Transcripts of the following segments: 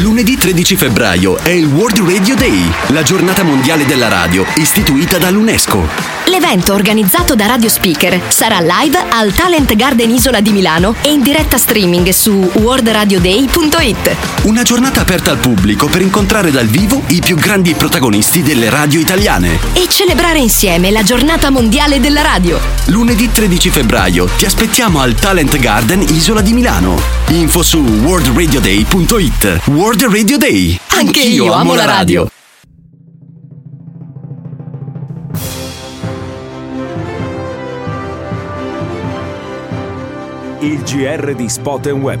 Lunedì 13 febbraio è il World Radio Day, la giornata mondiale della radio, istituita dall'UNESCO. L'evento organizzato da Radio Speaker sarà live al Talent Garden Isola di Milano e in diretta streaming su worldradioday.it. Una giornata aperta al pubblico per incontrare dal vivo i più grandi protagonisti delle radio italiane. E celebrare insieme la giornata mondiale della radio. Lunedì 13 febbraio ti aspettiamo al Talent Garden Isola di Milano. Info su worldradioday.it. World Radio Day. Anche io amo la radio. Il GR di Spot Web.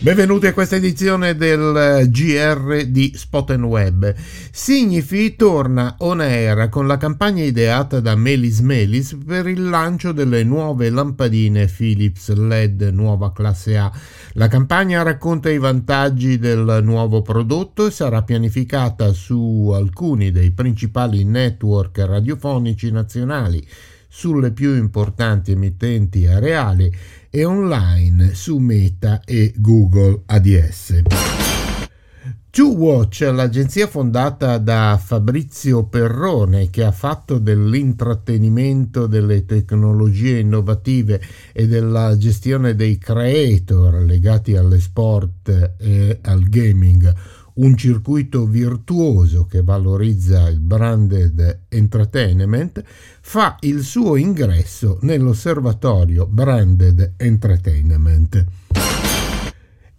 Benvenuti a questa edizione del GR di Spot Web. Signifi torna on air con la campagna ideata da Melis Melis per il lancio delle nuove lampadine Philips LED nuova classe A. La campagna racconta i vantaggi del nuovo prodotto e sarà pianificata su alcuni dei principali network radiofonici nazionali sulle più importanti emittenti areali e online su Meta e Google ADS. To Watch, l'agenzia fondata da Fabrizio Perrone che ha fatto dell'intrattenimento, delle tecnologie innovative e della gestione dei creator legati alle sport e al gaming un circuito virtuoso che valorizza il branded entertainment, fa il suo ingresso nell'osservatorio Branded Entertainment.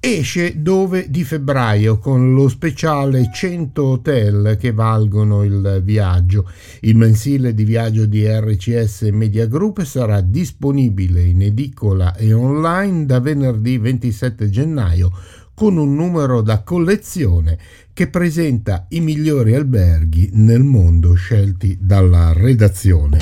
Esce dove di febbraio con lo speciale 100 hotel che valgono il viaggio. Il mensile di viaggio di RCS Media Group sarà disponibile in edicola e online da venerdì 27 gennaio con un numero da collezione che presenta i migliori alberghi nel mondo scelti dalla redazione.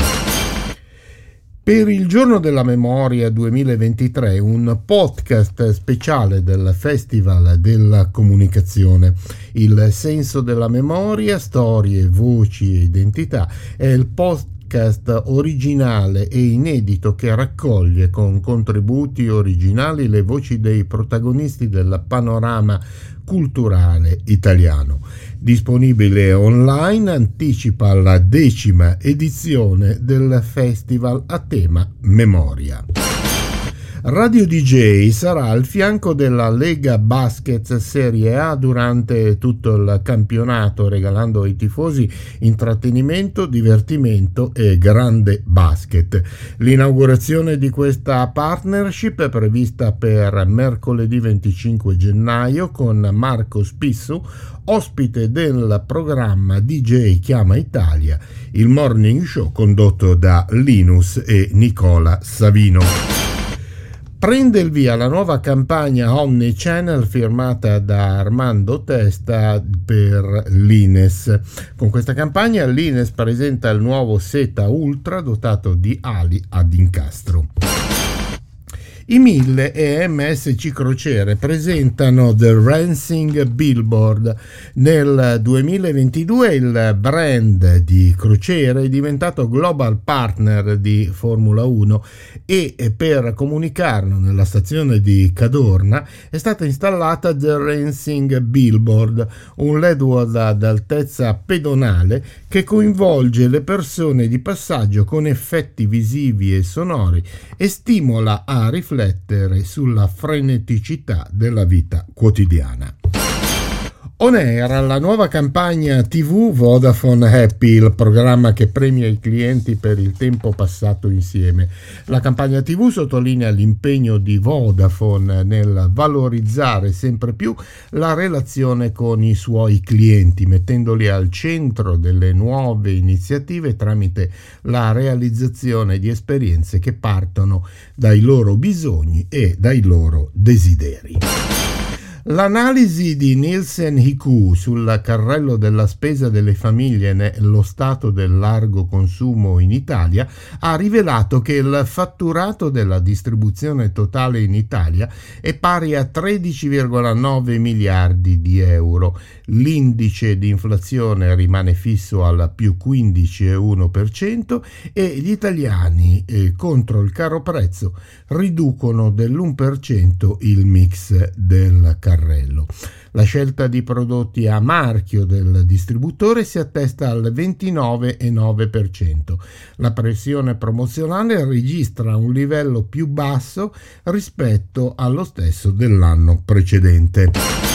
Per il giorno della memoria 2023 un podcast speciale del Festival della Comunicazione. Il senso della memoria, storie, voci e identità è il podcast podcast originale e inedito che raccoglie con contributi originali le voci dei protagonisti del panorama culturale italiano. Disponibile online, anticipa la decima edizione del festival a tema Memoria. Radio DJ sarà al fianco della Lega Basket Serie A durante tutto il campionato, regalando ai tifosi intrattenimento, divertimento e grande basket. L'inaugurazione di questa partnership è prevista per mercoledì 25 gennaio con Marco Spissu, ospite del programma DJ Chiama Italia, il morning show condotto da Linus e Nicola Savino. Prende il via la nuova campagna Omnichannel firmata da Armando Testa per l'Ines. Con questa campagna l'Ines presenta il nuovo Seta Ultra dotato di ali ad incastro. I 1000 e MSC Crociere presentano The Rancing Billboard. Nel 2022 il brand di crociere è diventato global partner di Formula 1 e per comunicarlo nella stazione di Cadorna è stata installata The Rancing Billboard, un LED ad altezza pedonale che coinvolge le persone di passaggio con effetti visivi e sonori e stimola a riflettere riflettere sulla freneticità della vita quotidiana. On Air, la nuova campagna TV Vodafone Happy, il programma che premia i clienti per il tempo passato insieme. La campagna TV sottolinea l'impegno di Vodafone nel valorizzare sempre più la relazione con i suoi clienti, mettendoli al centro delle nuove iniziative tramite la realizzazione di esperienze che partono dai loro bisogni e dai loro desideri. L'analisi di Nielsen IQ sul carrello della spesa delle famiglie nello stato del largo consumo in Italia ha rivelato che il fatturato della distribuzione totale in Italia è pari a 13,9 miliardi di euro. L'indice di inflazione rimane fisso al più 15,1% e gli italiani eh, contro il caro prezzo riducono dell'1% il mix del carrello carrello. La scelta di prodotti a marchio del distributore si attesta al 29,9%. La pressione promozionale registra un livello più basso rispetto allo stesso dell'anno precedente.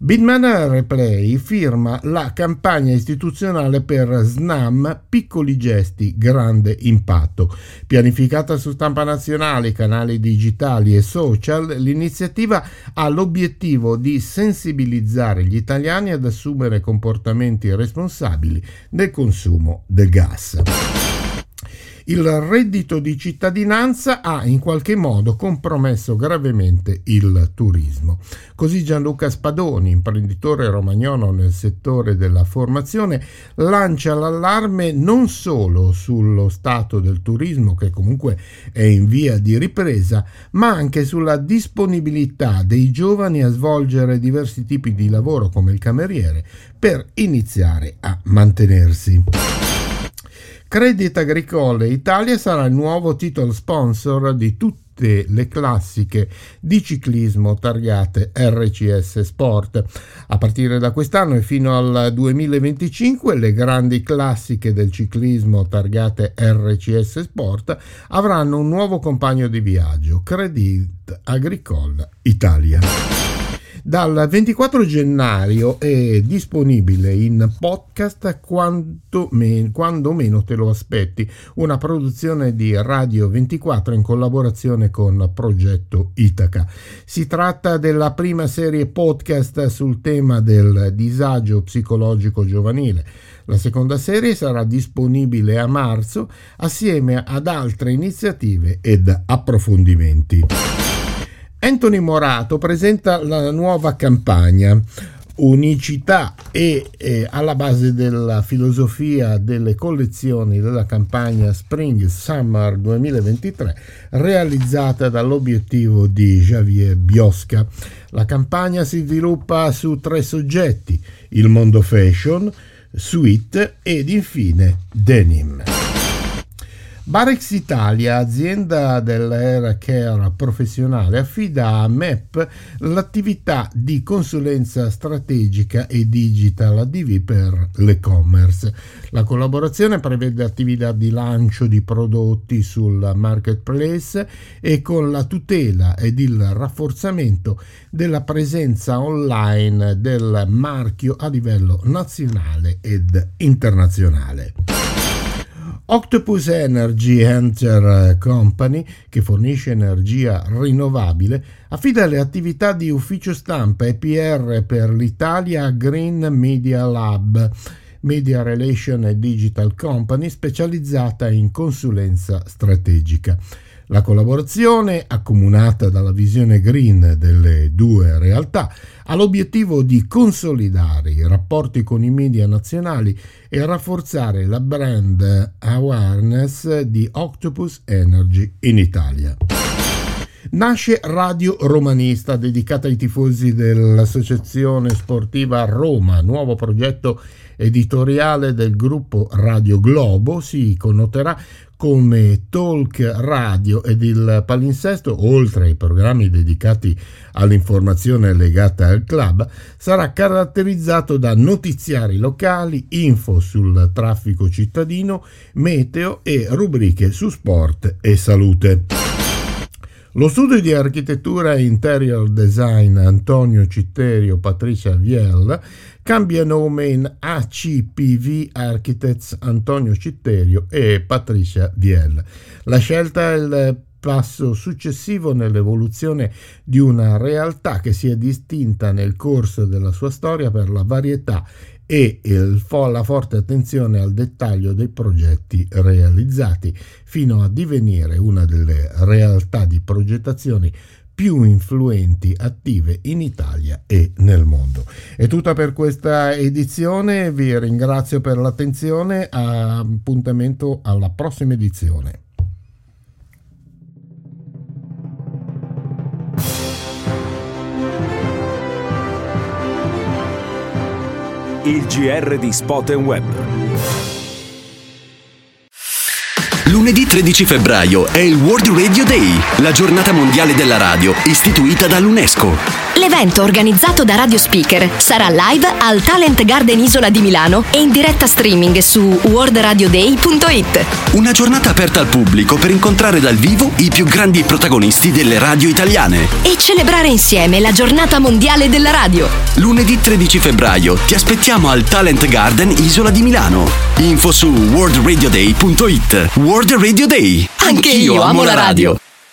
Bitman Replay firma la campagna istituzionale per SNAM Piccoli gesti, grande impatto. Pianificata su stampa nazionale, canali digitali e social, l'iniziativa ha l'obiettivo di sensibilizzare gli italiani ad assumere comportamenti responsabili nel consumo del gas il reddito di cittadinanza ha in qualche modo compromesso gravemente il turismo. Così Gianluca Spadoni, imprenditore romagnolo nel settore della formazione, lancia l'allarme non solo sullo stato del turismo, che comunque è in via di ripresa, ma anche sulla disponibilità dei giovani a svolgere diversi tipi di lavoro come il cameriere per iniziare a mantenersi. Credit Agricole Italia sarà il nuovo titolo sponsor di tutte le classiche di ciclismo targate RCS Sport. A partire da quest'anno e fino al 2025 le grandi classiche del ciclismo targate RCS Sport avranno un nuovo compagno di viaggio, Credit Agricole Italia. Dal 24 gennaio è disponibile in podcast quanto, me, quando meno te lo aspetti, una produzione di Radio 24 in collaborazione con Progetto Itaca. Si tratta della prima serie podcast sul tema del disagio psicologico giovanile. La seconda serie sarà disponibile a marzo assieme ad altre iniziative ed approfondimenti. Anthony Morato presenta la nuova campagna unicità e eh, alla base della filosofia delle collezioni della campagna Spring Summer 2023 realizzata dall'obiettivo di Javier Biosca. La campagna si sviluppa su tre soggetti, il mondo fashion, suite ed infine denim. Barex Italia, azienda dell'Air Care professionale, affida a MEP l'attività di consulenza strategica e digital ADV per l'e-commerce. La collaborazione prevede attività di lancio di prodotti sul marketplace e con la tutela ed il rafforzamento della presenza online del marchio a livello nazionale ed internazionale. Octopus Energy Enter Company, che fornisce energia rinnovabile, affida le attività di ufficio stampa e PR per l'Italia Green Media Lab, Media Relation e Digital Company specializzata in consulenza strategica. La collaborazione, accomunata dalla visione green delle due realtà, ha l'obiettivo di consolidare i rapporti con i media nazionali e rafforzare la brand awareness di Octopus Energy in Italia. Nasce Radio Romanista, dedicata ai tifosi dell'Associazione Sportiva Roma, nuovo progetto editoriale del gruppo Radio Globo, si connoterà come Talk Radio ed il palinsesto, oltre ai programmi dedicati all'informazione legata al club, sarà caratterizzato da notiziari locali, info sul traffico cittadino, meteo e rubriche su sport e salute. Lo studio di architettura e interior design Antonio Citterio Patricia Viel cambia nome in ACPV Architects Antonio Citterio e Patricia Viel. La scelta è il passo successivo nell'evoluzione di una realtà che si è distinta nel corso della sua storia per la varietà e il, la forte attenzione al dettaglio dei progetti realizzati, fino a divenire una delle realtà di progettazione più influenti attive in Italia e nel mondo. È tutta per questa edizione, vi ringrazio per l'attenzione, appuntamento alla prossima edizione. Il GR di Spot Web. Lunedì 13 febbraio è il World Radio Day, la giornata mondiale della radio, istituita dall'UNESCO. L'evento organizzato da Radio Speaker sarà live al Talent Garden Isola di Milano e in diretta streaming su worldradioday.it. Una giornata aperta al pubblico per incontrare dal vivo i più grandi protagonisti delle radio italiane. E celebrare insieme la giornata mondiale della radio. Lunedì 13 febbraio ti aspettiamo al Talent Garden Isola di Milano. Info su worldradioday.it. World Radio Day. Anche io amo la radio.